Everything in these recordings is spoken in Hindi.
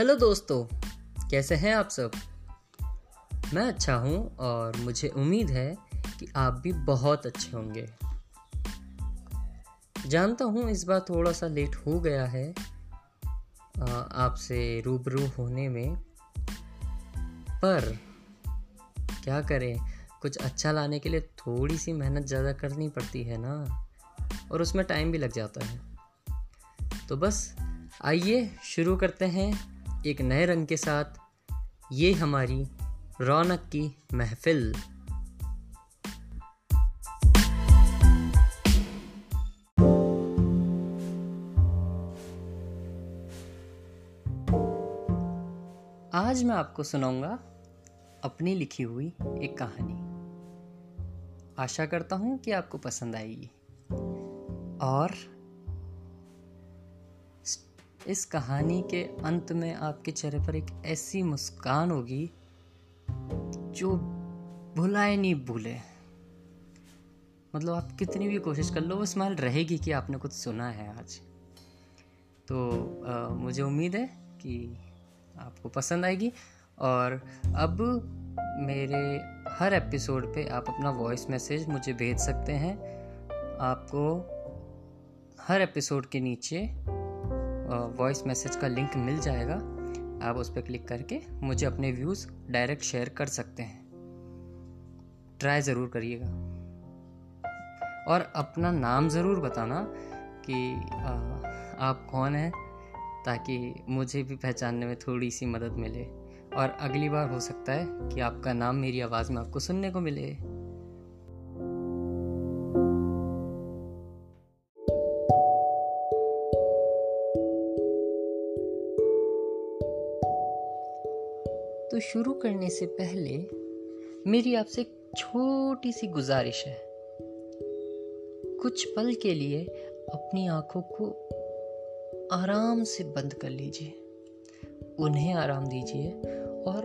हेलो दोस्तों, कैसे हैं आप सब? मैं अच्छा हूँ और मुझे उम्मीद है कि आप भी बहुत अच्छे होंगे। जानता हूँ इस बार थोड़ा सा लेट हो गया है आपसे रूबरू होने में। पर क्या करें, कुछ अच्छा लाने के लिए थोड़ी सी मेहनत ज़्यादा करनी पड़ती है ना, और उसमें टाइम भी लग जाता है। तो बस आइए शुरू करते हैं एक नए रंग के साथ, ये हमारी रौनक की महफिल। आज मैं आपको सुनाऊँगा अपनी लिखी हुई एक कहानी। आशा करता हूँ कि आपको पसंद आएगी। और इस कहानी के अंत में आपके चेहरे पर एक ऐसी मुस्कान होगी जो भुलाए नहीं भूले। मतलब आप कितनी भी कोशिश कर लो वो स्माइल रहेगी कि आपने कुछ सुना है आज। तो आ, मुझे उम्मीद है कि आपको पसंद आएगी और अब मेरे हर एपिसोड पे आप अपना वॉइस मैसेज मुझे भेज सकते हैं। आपको हर एपिसोड के नीचे वॉइस मैसेज का लिंक मिल जाएगा। आप उस पर क्लिक करके मुझे अपने व्यूज़ डायरेक्ट शेयर कर सकते हैं। ट्राई ज़रूर करिएगा। और अपना नाम ज़रूर बताना कि आ, आप कौन हैं ताकि मुझे भी पहचानने में थोड़ी सी मदद मिले। और अगली बार हो सकता है कि आपका नाम मेरी आवाज़ में आपको सुनने को मिले। तो शुरू करने से पहले मेरी आपसे एक छोटी सी गुजारिश है। कुछ पल के लिए अपनी आँखों को आराम से बंद कर लीजिए। उन्हें आराम दीजिए और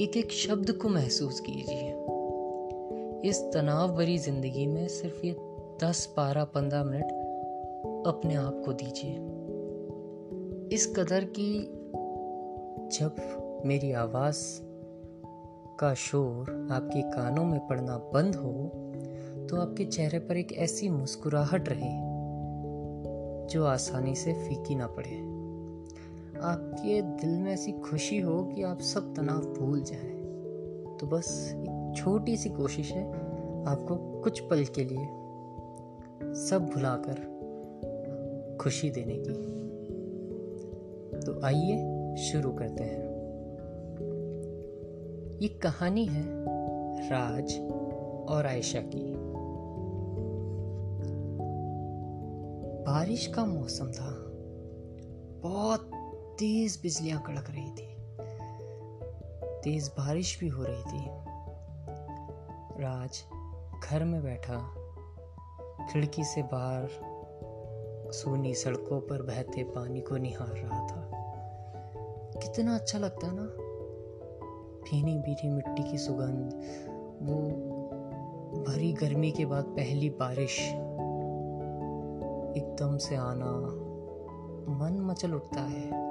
एक एक शब्द को महसूस कीजिए। इस तनाव भरी ज़िंदगी में सिर्फ़ ये दस, बारह, पंद्रह मिनट अपने आप को दीजिए। इस कदर की जब मेरी आवाज़ का शोर आपके कानों में पड़ना बंद हो तो आपके चेहरे पर एक ऐसी मुस्कुराहट रहे, जो आसानी से फीकी ना पड़े। आपके दिल में ऐसी खुशी हो कि आप सब तनाव भूल जाए। तो बस एक छोटी सी कोशिश है आपको कुछ पल के लिए सब भुलाकर खुशी देने की। तो आइए शुरू करते हैं। ये कहानी है राज और आयशा की। बारिश का मौसम था। बहुत तेज बिजलियाँ कड़क रही थी। तेज बारिश भी हो रही थी। राज घर में बैठा। खिड़की से बाहर सोनी सड़कों पर बहते पानी को निहार रहा था। कितना अच्छा लगता ना। भीनी भीनी मिट्टी की सुगंध, वो भरी गर्मी के बाद पहली बारिश। एकदम से आना, मन मचल उठता है।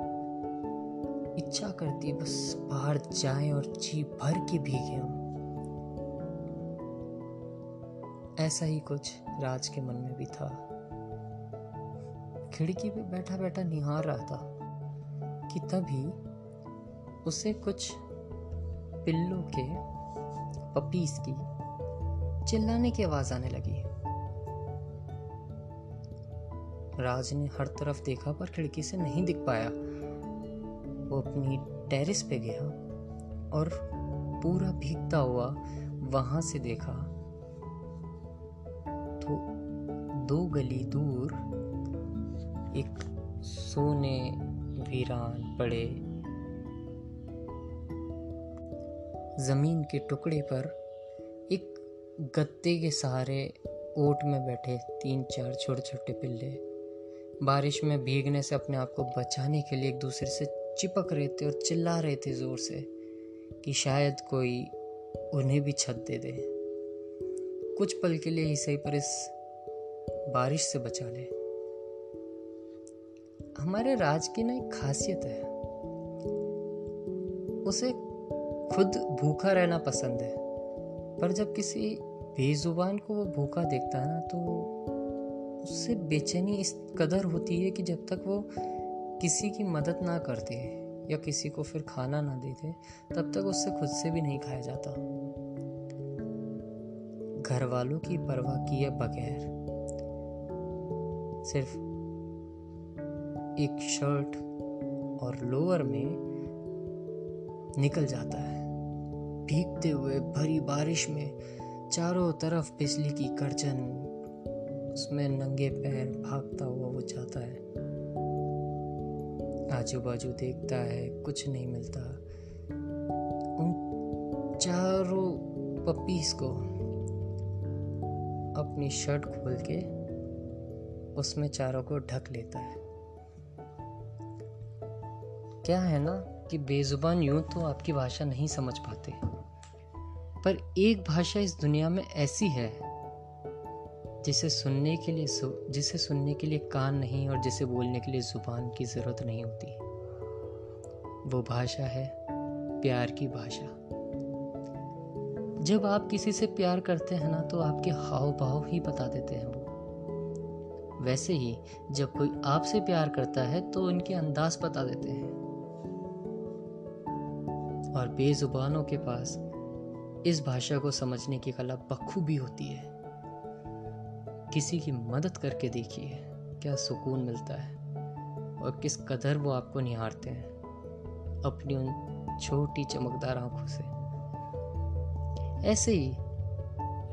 इच्छा करती है, बस बाहर जाए और जी भर के भीगे हम। ऐसा ही कुछ राज के मन में भी था। खिड़की पे बैठा बैठा निहार रहा था कि तभी उसे कुछ पिल्लों के पपीस की चिल्लाने की आवाज़ आने लगी। राज ने हर तरफ़ देखा, पर खिड़की से नहीं दिख पाया। वो अपनी टेरिस पे गया और पूरा भीगता हुआ वहाँ से देखा तो दो गली दूर एक सोने वीरान पड़े ज़मीन के टुकड़े पर एक गत्ते के सहारे ओट में बैठे तीन चार छोटे छोटे पिल्ले। बारिश में भीगने से अपने आप को बचाने के लिए एक दूसरे से चिपक रहे थे और चिल्ला रहे थे ज़ोर से कि शायद कोई उन्हें भी छत दे दे। कुछ पल के लिए ही सही पर इस बारिश से बचा ले। हमारे राज की ना एक खासियत है। उसे खुद भूखा रहना पसंद है। पर जब किसी बेजुबान को वो भूखा देखता है ना तो उससे बेचैनी इस कदर होती है कि जब तक वो किसी की मदद ना करते या किसी को फिर खाना ना देते, तब तक उससे खुद से भी नहीं खाया जाता। घर वालों की परवाह किए बगैर। सिर्फ़ एक शर्ट और लोअर में निकल जाता है। भीगते हुए भरी बारिश में चारों तरफ़ बिजली की गर्जन। उसमें नंगे पैर भागता हुआ वो जाता है। आजू बाजू देखता है, कुछ नहीं मिलता। उन चारों पपीज को अपनी शर्ट खोल के उसमें चारों को ढक लेता है। क्या है ना कि बेजुबान यूँ तो आपकी भाषा नहीं समझ पाते। पर एक भाषा इस दुनिया में ऐसी है, जिसे सुनने के लिए जिसे सुनने के लिए कान नहीं और जिसे बोलने के लिए ज़ुबान की ज़रूरत नहीं होती। वो भाषा है प्यार की भाषा। जब आप किसी से प्यार करते हैं ना तो आपके हाव भाव ही बता देते हैं वो। वैसे ही, जब कोई आपसे प्यार करता है तो उनके अंदाज बता देते हैं। और बेजुबानों के पास इस भाषा को समझने की कला बखूबी होती है। किसी की मदद करके देखिए क्या सुकून मिलता है और किस कदर वो आपको निहारते हैं अपनी उन छोटी चमकदार आँखों से। ऐसे ही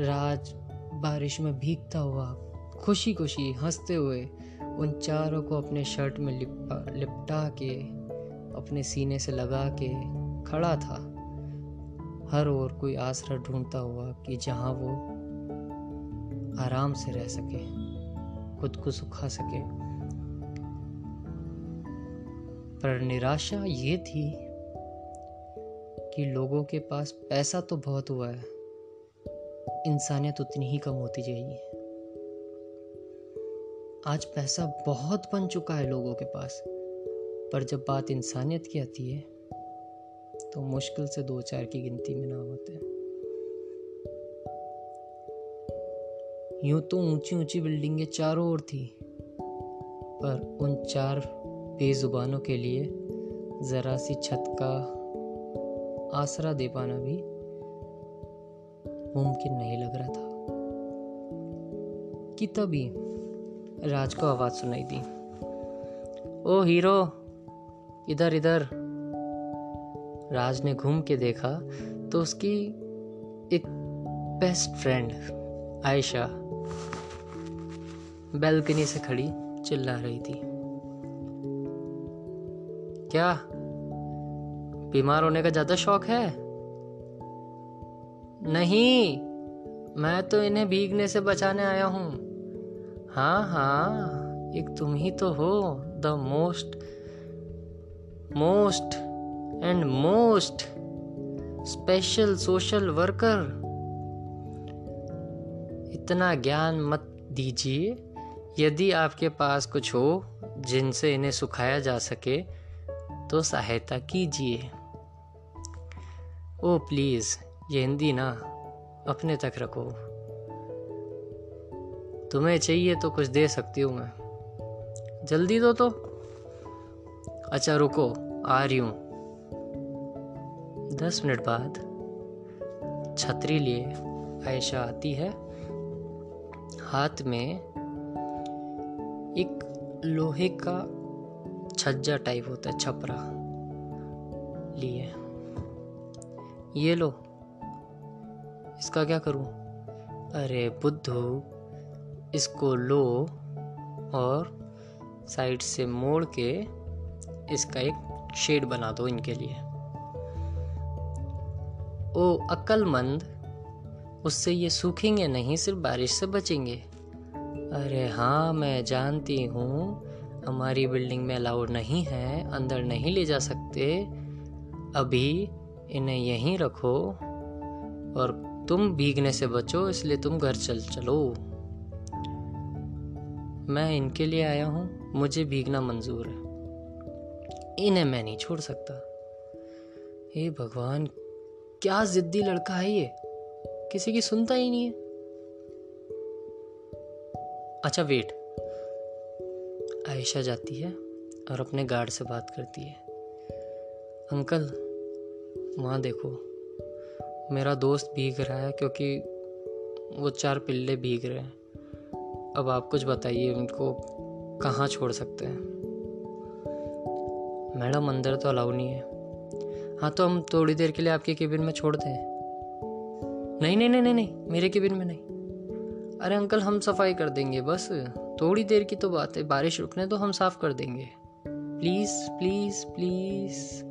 राज बारिश में भीगता हुआ खुशी खुशी हँसते हुए उन चारों को अपने शर्ट में लिपा लिपटा के, अपने सीने से लगा के खड़ा था। हर ओर कोई आसरा ढूंढता हुआ कि जहाँ वो आराम से रह सके, खुद को सुखा सके। पर निराशा ये थी कि लोगों के पास पैसा तो बहुत हुआ है, इंसानियत उतनी ही कम होती जाएगी। आज पैसा बहुत बन चुका है लोगों के पास, पर जब बात इंसानियत की आती है तो मुश्किल से दो चार की गिनती में नाम होते। हैं यूँ तो ऊँची ऊँची बिल्डिंगें चारों ओर थी, पर उन चार बेजुबानों के लिए ज़रा सी छत का आसरा दे पाना भी मुमकिन नहीं लग रहा था। कि तभी राज को आवाज़ सुनाई दी। ओ हीरो, इधर इधर। राज ने घूम के देखा तो उसकी एक बेस्ट फ्रेंड आयशा बैल्कनी से खड़ी चिल्ला रही थी। क्या? बीमार होने का ज़्यादा शौक है? नहीं, मैं तो इन्हें भीगने से बचाने आया हूँ। हाँ हाँ एक तुम ही तो हो the most most and most special social worker इतना ज्ञान मत दीजिए, यदि आपके पास कुछ हो जिनसे इन्हें सुखाया जा सके तो सहायता कीजिए। ओ प्लीज़ ये हिंदी ना, अपने तक रखो। तुम्हें चाहिए तो कुछ दे सकती हूँ मैं। जल्दी दो तो। अच्छा रुको, आ रही हूँ। दस मिनट बाद छतरी लिए आयशा आती है। हाथ में एक लोहे का छज्जा टाइप होता है, छपरा। लिए। ये लो। इसका क्या करूँ? अरे बुद्धू, इसको लो और साइड से मोड़ के इसका एक शेड बना दो इनके लिए। ओ अक्लमंद उससे ये सूखेंगे नहीं, सिर्फ़ बारिश से बचेंगे। अरे हाँ मैं जानती हूँ, हमारी बिल्डिंग में अलाउड नहीं है, अंदर नहीं ले जा सकते। अभी इन्हें यहीं रखो, और तुम भीगने से बचो, इसलिए तुम घर चल, चलो। मैं इनके लिए आया हूँ, मुझे भीगना मंजूर है। इन्हें मैं नहीं छोड़ सकता। हे भगवान क्या जिद्दी लड़का है ये? किसी की सुनता ही नहीं है। अच्छा वेट आयशा जाती है और अपने गार्ड से बात करती है। अंकल वहाँ देखो, मेरा दोस्त भीग रहा है क्योंकि वो चार पिल्ले भीग रहे हैं। अब आप कुछ बताइए, उनको कहाँ छोड़ सकते हैं? मैडम, अंदर तो अलाउ नहीं है। हाँ तो हम थोड़ी देर के लिए आपके केबिन में छोड़ दें। नहीं नहीं नहीं नहीं नहीं, मेरे केबिन में नहीं। अरे अंकल, हम सफ़ाई कर देंगे, बस। थोड़ी देर की तो बात है, बारिश रुकने तो हम साफ़ कर देंगे। Please please please.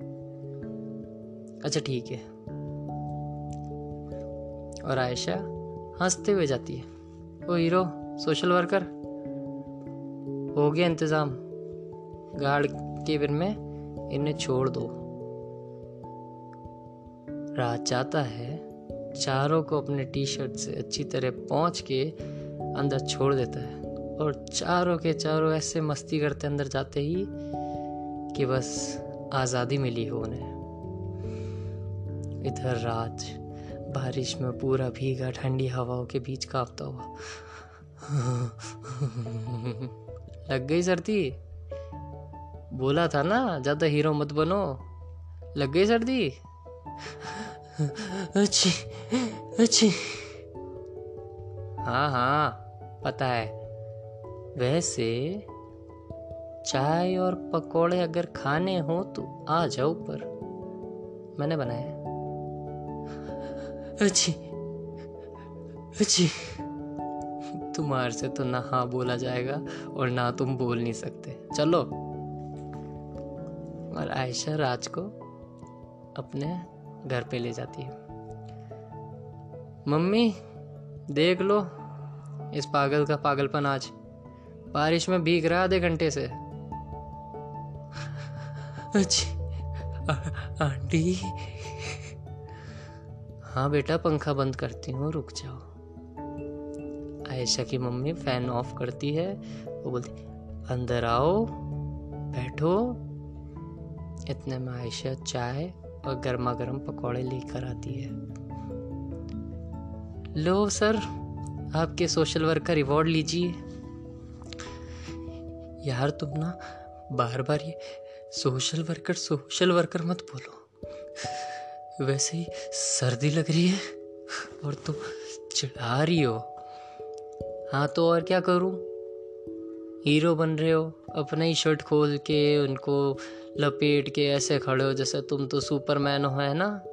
अच्छा ठीक है। और आयशा, हँसते हुए जाती है। ओ, हीरो, सोशल वर्कर। हो गया इंतज़ाम। गार्ड केबिन में इन्हें छोड़ दो। रात चाहता है, चारों को अपने टी शर्ट से अच्छी तरह पहुँच के अंदर छोड़ देता है और चारों के चारों ऐसे मस्ती करते अंदर जाते ही कि बस आज़ादी मिली हो उन्हें। इधर राज बारिश में पूरा भीगा ठंडी हवाओं के बीच कांपता हुआ। लग गई सर्दी? बोला था ना, ज़्यादा हीरो मत बनो। लग गई सर्दी? अच्छी अच्छी। हाँ हाँ पता है। वैसे चाय और पकोड़े अगर खाने हो तो आ जाओ पर मैंने बनाया अच्छी अच्छी। तुम्हारे से तो ना हाँ बोला जाएगा और ना तुम बोल नहीं सकते। चलो। और आयशा राज को अपने घर पे ले जाती है। मम्मी, देख लो, इस पागल का पागलपन आज। बारिश में भीग रहा आधे घंटे से। आंटी। हाँ बेटा, पंखा बंद करती हूँ, रुक जाओ। आयशा की मम्मी फ़ैन ऑफ़ करती है, वो बोलती, अंदर आओ, बैठो। इतने में आयशा चाय और गर्मा गर्म पकौड़े लेकर आती है। लो सर, आपके सोशल वर्क का रिवॉर्ड लीजिए। यार तुम ना बार बार ये सोशल वर्कर सोशल वर्कर मत बोलो। वैसे ही सर्दी लग रही है और तुम चिढ़ा रही हो। हाँ तो और क्या करूँ? हीरो बन रहे हो, अपना ही शर्ट खोल के उनको लपेट के ऐसे खड़े हो, जैसे तुम तो सुपरमैन हो, है ना?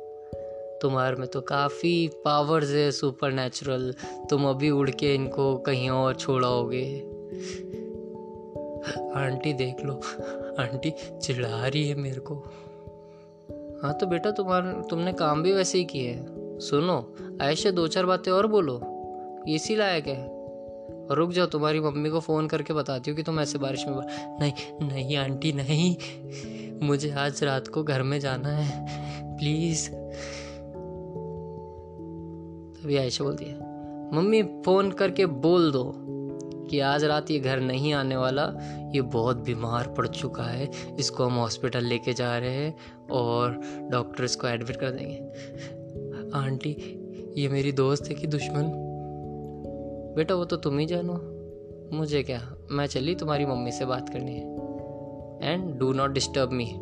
तुम्हारे में तो काफ़ी पावर्स है सुपर नेचुरल तुम अभी उड़ के इनको कहीं और छोड़ाओगे। आंटी देख लो। आंटी चिढ़ा रही है मेरे को। हाँ तो बेटा तुम्हारे, तुमने काम भी वैसे ही किए सुनो ऐसे दो चार बातें और बोलो। इसी लायक है। रुक जाओ, तुम्हारी मम्मी को फ़ोन करके बताती हूँ कि तुम ऐसे बारिश में नहीं नहीं आंटी, नहीं। मुझे आज रात को घर में जाना है। प्लीज़। तभी आयशा बोलती है, मम्मी, फ़ोन करके बोल दो कि आज रात ये घर नहीं आने वाला। ये बहुत बीमार पड़ चुका है। इसको हम हॉस्पिटल लेके जा रहे हैं और डॉक्टर इसको एडमिट कर देंगे। आंटी, ये मेरी दोस्त है कि दुश्मन? बेटा, वो तो तुम ही जानो। मुझे क्या? मैं चली तुम्हारी मम्मी से बात करनी। है and do not disturb me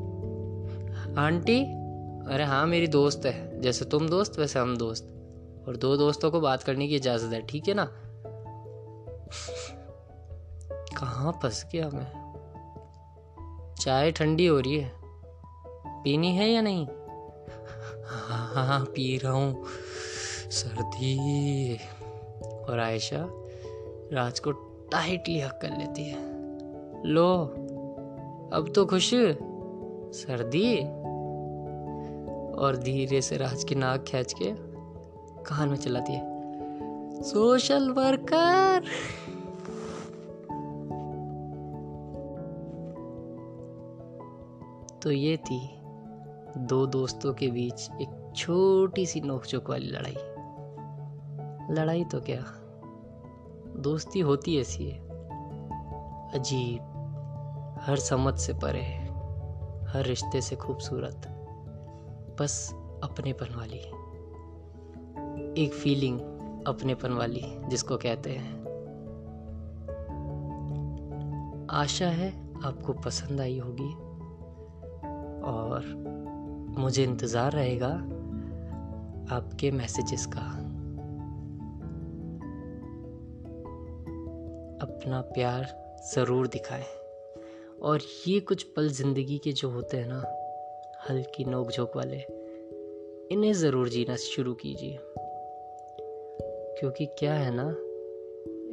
aunty, अरे हाँ मेरी दोस्त है। जैसे तुम दोस्त, वैसे हम दोस्त। और दो दोस्तों को बात करने की इजाज़त है, ठीक है ना? कहाँ फंस गया मैं? चाय ठंडी हो रही है। पीनी है या नहीं? हाँ पी रहा हूँ। सर्दी। और आयशा राज को टाइटली हक कर लेती है। लो, अब तो खुश? सर्दी? और धीरे से राज की नाक खींच के कान में चलाती है। Social worker! तो ये थी दो दोस्तों के बीच एक छोटी सी नोकझोंक वाली लड़ाई। लड़ाई तो क्या? दोस्ती होती ऐसी है। अजीब। हर समझ से परे हर रिश्ते से खूबसूरत। बस अपनेपन वाली एक फीलिंग अपनेपन वाली, जिसको कहते हैं। आशा है आपको पसंद आई होगी। और मुझे इंतज़ार रहेगा आपके मैसेजेस का। अपना प्यार ज़रूर दिखाएँ। और ये कुछ पल ज़िंदगी के जो होते हैं ना, हल्की नोक झोंक वाले, इन्हें ज़रूर जीना शुरू कीजिए। क्योंकि क्या है ना,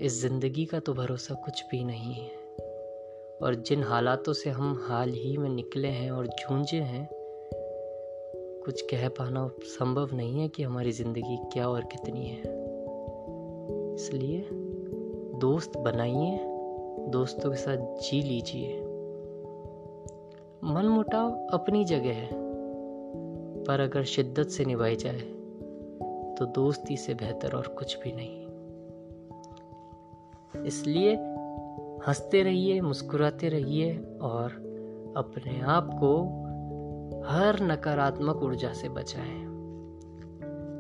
इस ज़िंदगी का तो भरोसा कुछ भी नहीं है। और जिन हालातों से हम हाल ही में निकले हैं और जूझे हैं, कुछ कह पाना संभव नहीं है कि हमारी ज़िंदगी क्या और कितनी है। इसलिए दोस्त बनाइए, दोस्तों के साथ जी लीजिए। मन मुटाव अपनी जगह है, पर अगर शिद्दत से निभाई जाए तो दोस्ती से बेहतर और कुछ भी नहीं। इसलिए हँसते रहिए, मुस्कुराते रहिए और अपने आप को हर नकारात्मक ऊर्जा से बचाएँ।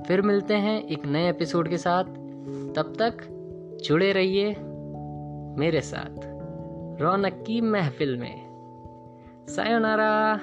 फिर मिलते हैं एक नए एपिसोड के साथ। तब तक जुड़े रहिए मेरे साथ रौनक की महफिल में। सायोनारा।